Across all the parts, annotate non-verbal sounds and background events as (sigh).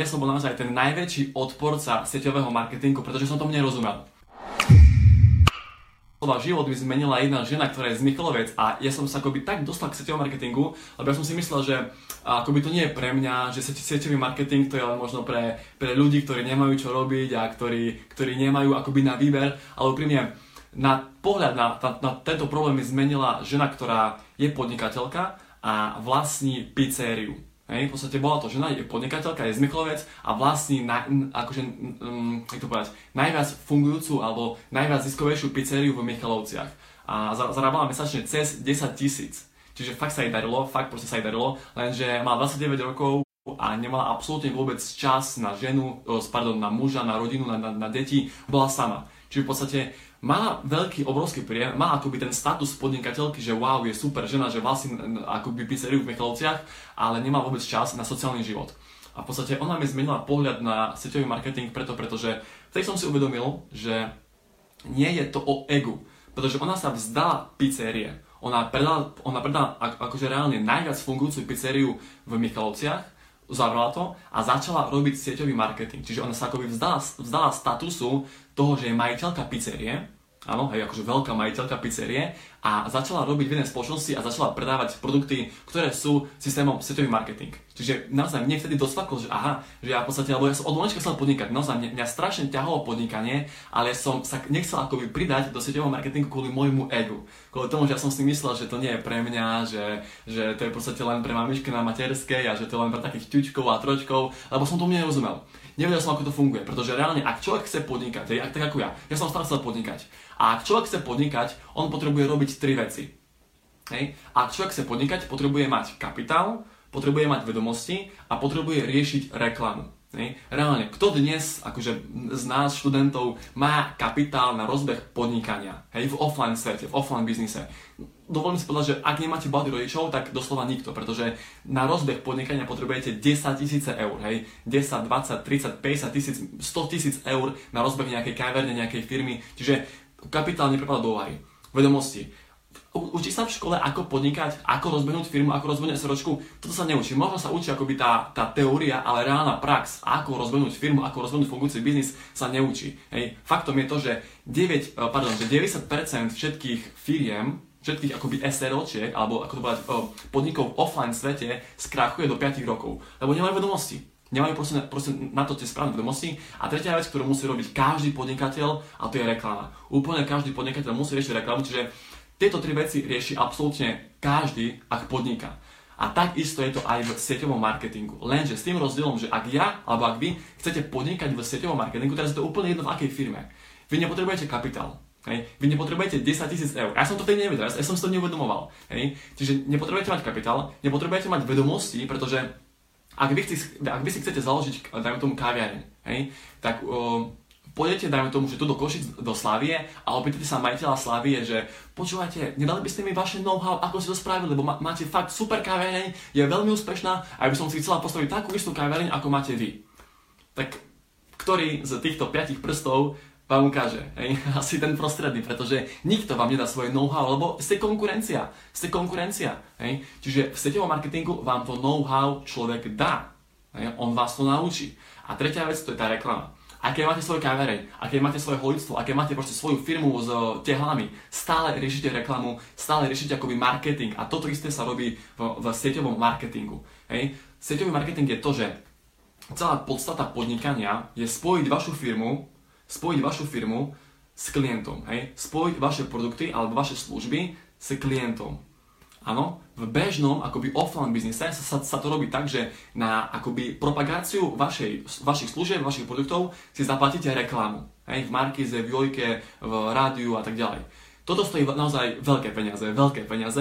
ja som bol naozaj ten najväčší odporca sieťového marketingu, pretože som tomu nerozumel život mi zmenila jedna žena, ktorá je z Michalovec a ja som sa akoby tak dostal k sieťovému marketingu, lebo ja som si myslel, že akoby to nie je pre mňa, že sieťový marketing to je len možno pre, pre ľudí, ktorí nemajú čo robiť a ktorí, ktorí nemajú akoby na výber, ale úprimne na pohľad na, na, na tento problém mi zmenila žena, ktorá je podnikateľka a vlastní pizzériu. Hej, v podstate bola to žena, je podnikateľka, je z Michlovec a vlastní na, akože, um, to povedať, najviac fungujúcu alebo najviac ziskovejšiu pizzeriu v Michalovciach. A zarábala mesačne cez 10 tisíc. Čiže fakt sa jej darilo, fakt proste sa jej darilo, lenže mala 29 rokov a nemala absolútne vôbec čas na ženu, pardon, na muža, na rodinu, na, na, na deti, bola sama. Čiže v podstate má veľký, obrovský príjem, má akoby ten status podnikateľky, že wow, je super žena, že vlastne akoby pizzeriu v Michalovciach, ale nemá vôbec čas na sociálny život. A v podstate ona mi zmenila pohľad na sieťový marketing preto, pretože vtedy som si uvedomil, že nie je to o egu, pretože ona sa vzdala pizzerie. Ona predala, ona predala akože reálne najviac fungujúcu pizzeriu v Michalovciach, uzavrela to a začala robiť sieťový marketing. Čiže ona sa akoby vzdala, vzdala statusu toho, že je majiteľka pizzerie, áno, hej, akože veľká majiteľka pizzerie a začala robiť v jednej spoločnosti a začala predávať produkty, ktoré sú systémom sieťový marketing. Čiže naozaj mne vtedy dosvaklo, že aha, že ja v podstate, lebo ja som od malička chcel podnikať, naozaj mňa, mňa strašne ťahalo podnikanie, ale som sa nechcel akoby pridať do sieťového marketingu kvôli môjmu egu. Kvôli tomu, že ja som si myslel, že to nie je pre mňa, že, že to je v podstate len pre mamičky na materskej a že to je len pre takých ťučkov a tročkov, lebo som tomu nerozumel nevedel som, ako to funguje, pretože reálne, ak človek chce podnikať, hej, ak tak ako ja, ja som stále chcel podnikať, a ak človek chce podnikať, on potrebuje robiť tri veci. Hej. Ak človek chce podnikať, potrebuje mať kapitál, potrebuje mať vedomosti a potrebuje riešiť reklamu. Hej. Reálne, kto dnes akože z nás študentov má kapitál na rozbeh podnikania hej, v offline svete, v offline biznise? Dovolím si povedať, že ak nemáte bohatých rodičov, tak doslova nikto, pretože na rozbeh podnikania potrebujete 10 tisíce eur, hej, 10, 20, 30, 50 tisíc, 100 tisíc eur na rozbeh nejakej káverne, nejakej firmy, čiže kapitál neprepadá do úvahy. Vedomosti Učí sa v škole, ako podnikať, ako rozbehnúť firmu, ako rozbehnúť SROčku. Toto sa neučí. Možno sa učí akoby tá, tá teória, ale reálna prax, ako rozbehnúť firmu, ako rozbehnúť fungujúci biznis, sa neučí. Hej. Faktom je to, že, 9, eh, pardon, že 90% všetkých firiem, všetkých akoby SROčiek, alebo ako to povedať, eh, podnikov v offline svete skrachuje do 5 rokov, lebo nemajú vedomosti. Nemajú proste, proste na to tie správne vedomosti. A tretia vec, ktorú musí robiť každý podnikateľ, a to je reklama. Úplne každý podnikateľ musí riešiť reklamu, čiže tieto tri veci rieši absolútne každý, ak podniká. A takisto je to aj v sieťovom marketingu. Lenže s tým rozdielom, že ak ja alebo ak vy chcete podnikať v sieťovom marketingu, teraz je to úplne jedno v akej firme. Vy nepotrebujete kapitál. Hej. Vy nepotrebujete 10 tisíc eur. Ja som to vtedy nevedel, ja som si to neuvedomoval. Hej. Čiže nepotrebujete mať kapitál, nepotrebujete mať vedomosti, pretože ak vy, chci, ak vy si chcete založiť, dajme tomu kaviareň, hej, tak uh, pôjdete, dajme tomu, že tu do Košic, do Slavie a opýtate sa majiteľa Slavie, že počúvajte, nedali by ste mi vaše know-how, ako ste to spravili, lebo máte fakt super kaviareň, je veľmi úspešná a by som si chcela postaviť takú istú kaviareň, ako máte vy. Tak ktorý z týchto piatich prstov vám ukáže. Hej? (laughs) Asi ten prostredný, pretože nikto vám nedá svoje know-how, lebo ste konkurencia. Ste konkurencia. Hej? Čiže v sieťovom marketingu vám to know-how človek dá. Hej? On vás to naučí. A tretia vec, to je tá reklama aké máte svoje kavereň, aké máte svoje holictvo, aké máte proste svoju firmu s tehlami, stále riešite reklamu, stále riešite akoby marketing a toto isté sa robí v, v sieťovom marketingu. Hej. Sieťový marketing je to, že celá podstata podnikania je spojiť vašu firmu, spojiť vašu firmu s klientom, hej? spojiť vaše produkty alebo vaše služby s klientom. Áno, v bežnom akoby offline biznise sa, sa, sa to robí tak, že na akoby propagáciu vašej, vašich služieb, vašich produktov si zaplatíte reklamu. Hej, v Markize, v Jojke, v rádiu a tak ďalej. Toto stojí naozaj veľké peniaze, veľké peniaze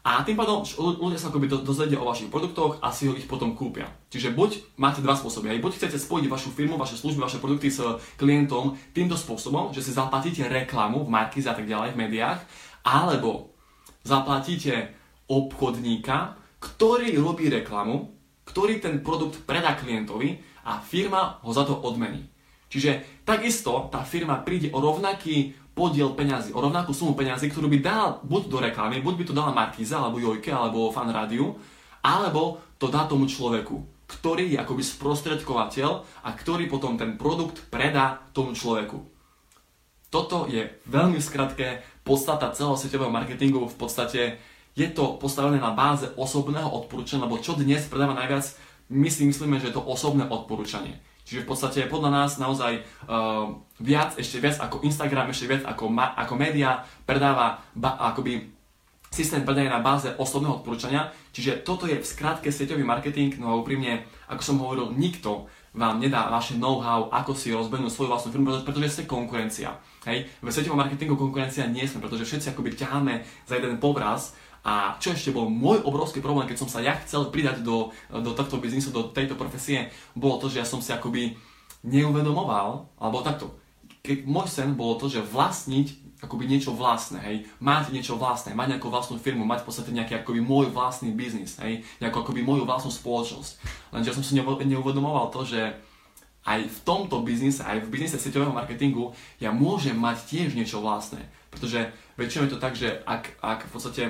a tým pádom ľudia sa akoby dozvedia o vašich produktoch a si ho ich potom kúpia. Čiže buď máte dva spôsoby, aj buď chcete spojiť vašu firmu, vaše služby, vaše produkty s klientom týmto spôsobom, že si zaplatíte reklamu v Markize a tak ďalej v médiách, alebo zaplatíte obchodníka, ktorý robí reklamu, ktorý ten produkt predá klientovi a firma ho za to odmení. Čiže takisto tá firma príde o rovnaký podiel peňazí, o rovnakú sumu peňazí, ktorú by dala buď do reklamy, buď by to dala Markiza, alebo Jojke, alebo Fan Rádiu, alebo to dá tomu človeku. ktorý je akoby sprostredkovateľ a ktorý potom ten produkt predá tomu človeku. Toto je veľmi skratké podstata celého sieťového marketingu. V podstate je to postavené na báze osobného odporúčania, lebo čo dnes predáva najviac, my si myslíme, že je to osobné odporúčanie. Čiže v podstate podľa nás naozaj uh, viac, ešte viac ako Instagram, ešte viac ako, ma, ako média predáva ba, akoby systém predania na báze osobného odporúčania. Čiže toto je v skratke sieťový marketing, no a úprimne, ako som hovoril, nikto vám nedá vaše know-how, ako si rozbehnúť svoju vlastnú firmu, pretože ste konkurencia. Hej? V sieťovom marketingu konkurencia nie sme, pretože všetci akoby ťaháme za jeden povraz a čo ešte bol môj obrovský problém, keď som sa ja chcel pridať do, do tohto biznisu, do tejto profesie, bolo to, že ja som si akoby neuvedomoval, alebo takto, keď môj sen bolo to, že vlastniť akoby niečo vlastné, hej, mať niečo vlastné, mať nejakú vlastnú firmu, mať v podstate nejaký akoby môj vlastný biznis, hej, nejakú akoby moju vlastnú spoločnosť. Lenže ja som si neuvedomoval to, že aj v tomto biznise, aj v biznise sieťového marketingu ja môžem mať tiež niečo vlastné. Pretože väčšinou je to tak, že ak, ak v podstate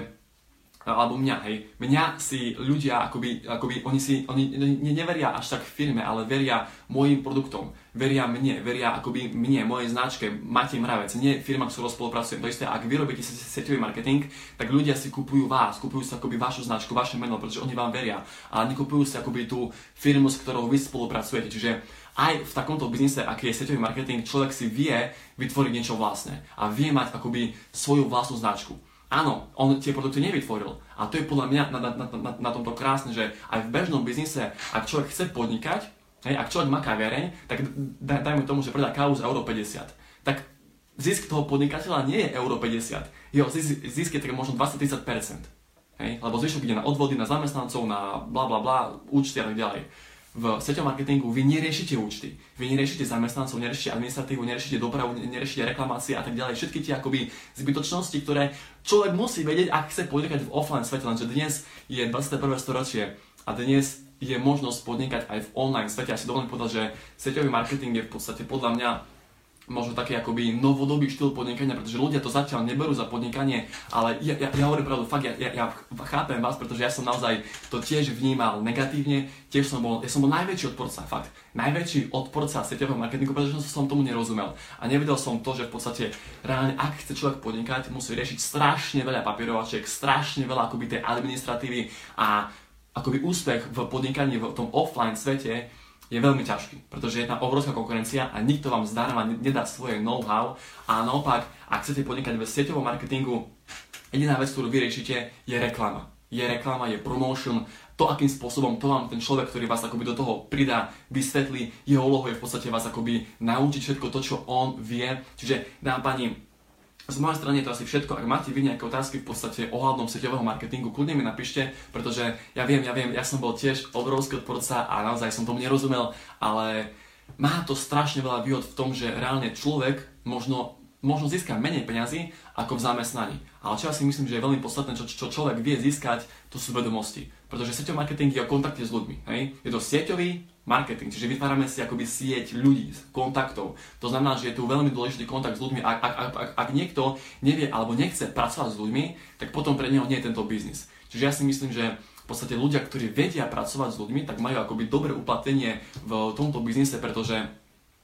alebo mňa, hej, mňa si ľudia, akoby, akoby oni si, oni neveria až tak firme, ale veria mojim produktom, veria mne, veria akoby mne, mojej značke, Matej Mravec, nie firma, ktorou spolupracujem. To isté, ak vy robíte setový marketing, tak ľudia si kupujú vás, kupujú si akoby vašu značku, vaše meno, pretože oni vám veria. A nekupujú si akoby tú firmu, s ktorou vy spolupracujete. Čiže aj v takomto biznise, aký je setový marketing, človek si vie vytvoriť niečo vlastné a vie mať akoby svoju vlastnú značku. Áno, on tie produkty nevytvoril. A to je podľa mňa na, na, na, na, na tomto krásne, že aj v bežnom biznise, ak človek chce podnikať, hej, ak človek má kaviareň, tak daj, dajme tomu, že predá kávu za euro 50. Tak zisk toho podnikateľa nie je euro 50. Jeho zisk, zisk je tak možno 20-30%. Hej? Lebo zvyšok ide na odvody, na zamestnancov, na bla bla bla, účty a tak ďalej v sieťovom marketingu vy neriešite účty, vy neriešite zamestnancov, neriešite administratívu, neriešite dopravu, neriešite reklamácie a tak ďalej. Všetky tie akoby zbytočnosti, ktoré človek musí vedieť, ak chce podnikať v offline svete, lenže dnes je 21. storočie a dnes je možnosť podnikať aj v online svete. Ja si dovolím povedať, že sieťový marketing je v podstate podľa mňa možno taký akoby novodobý štýl podnikania, pretože ľudia to zatiaľ neberú za podnikanie, ale ja, ja, ja hovorím pravdu, fakt, ja, ja, ja chápem vás, pretože ja som naozaj to tiež vnímal negatívne, tiež som bol, ja som bol najväčší odporca, fakt, najväčší odporca sieťového marketingu, pretože som tomu nerozumel. A nevedel som to, že v podstate reálne, ak chce človek podnikať, musí riešiť strašne veľa papierovačiek, strašne veľa akoby tej administratívy a akoby úspech v podnikaní v tom offline svete je veľmi ťažký, pretože je tam obrovská konkurencia a nikto vám zdarma nedá svoje know-how a naopak, ak chcete podnikať v sieťovom marketingu, jediná vec, ktorú vy riešite, je reklama. Je reklama, je promotion, to, akým spôsobom to vám ten človek, ktorý vás akoby do toho pridá, vysvetlí, jeho úlohou je v podstate vás akoby naučiť všetko to, čo on vie. Čiže, dám pani, z mojej strany je to asi všetko. Ak máte vy nejaké otázky v podstate ohľadom sieťového marketingu, kľudne mi napíšte, pretože ja viem, ja viem, ja som bol tiež obrovský odporca a naozaj som tomu nerozumel, ale má to strašne veľa výhod v tom, že reálne človek možno možno získať menej peňazí ako v zamestnaní. Ale čo ja si myslím, že je veľmi podstatné, čo, čo človek vie získať, to sú vedomosti. Pretože sieťový marketing je o kontakte s ľuďmi. Hej? Je to sieťový marketing, čiže vytvárame si akoby sieť ľudí, kontaktov. To znamená, že je tu veľmi dôležitý kontakt s ľuďmi. Ak, ak, ak, ak, niekto nevie alebo nechce pracovať s ľuďmi, tak potom pre neho nie je tento biznis. Čiže ja si myslím, že v podstate ľudia, ktorí vedia pracovať s ľuďmi, tak majú akoby dobré uplatnenie v tomto biznise, pretože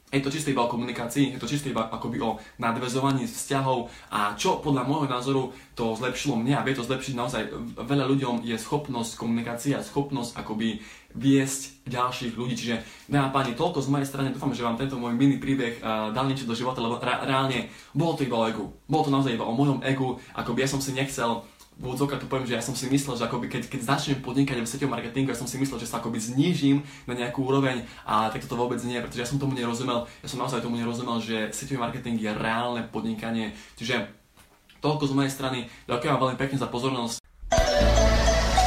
je to čisté iba o komunikácii, je to čisté iba akoby o nadvezovaní vzťahov a čo podľa môjho názoru to zlepšilo mňa a vie to zlepšiť naozaj veľa ľuďom je schopnosť komunikácie a schopnosť akoby viesť ďalších ľudí. Čiže dámy a páni, toľko z mojej strany, dúfam, že vám tento môj mini príbeh uh, dal niečo do života, lebo reálne bolo to iba o egu. Bolo to naozaj iba o mojom egu, akoby ja som si nechcel v odzokách to poviem, že ja som si myslel, že akoby keď, keď začnem podnikať v sieťovom marketingu, ja som si myslel, že sa akoby znížim na nejakú úroveň a tak to vôbec nie, pretože ja som tomu nerozumel, ja som naozaj tomu nerozumel, že sieťový marketing je reálne podnikanie, čiže toľko z mojej strany, ďakujem vám veľmi pekne za pozornosť.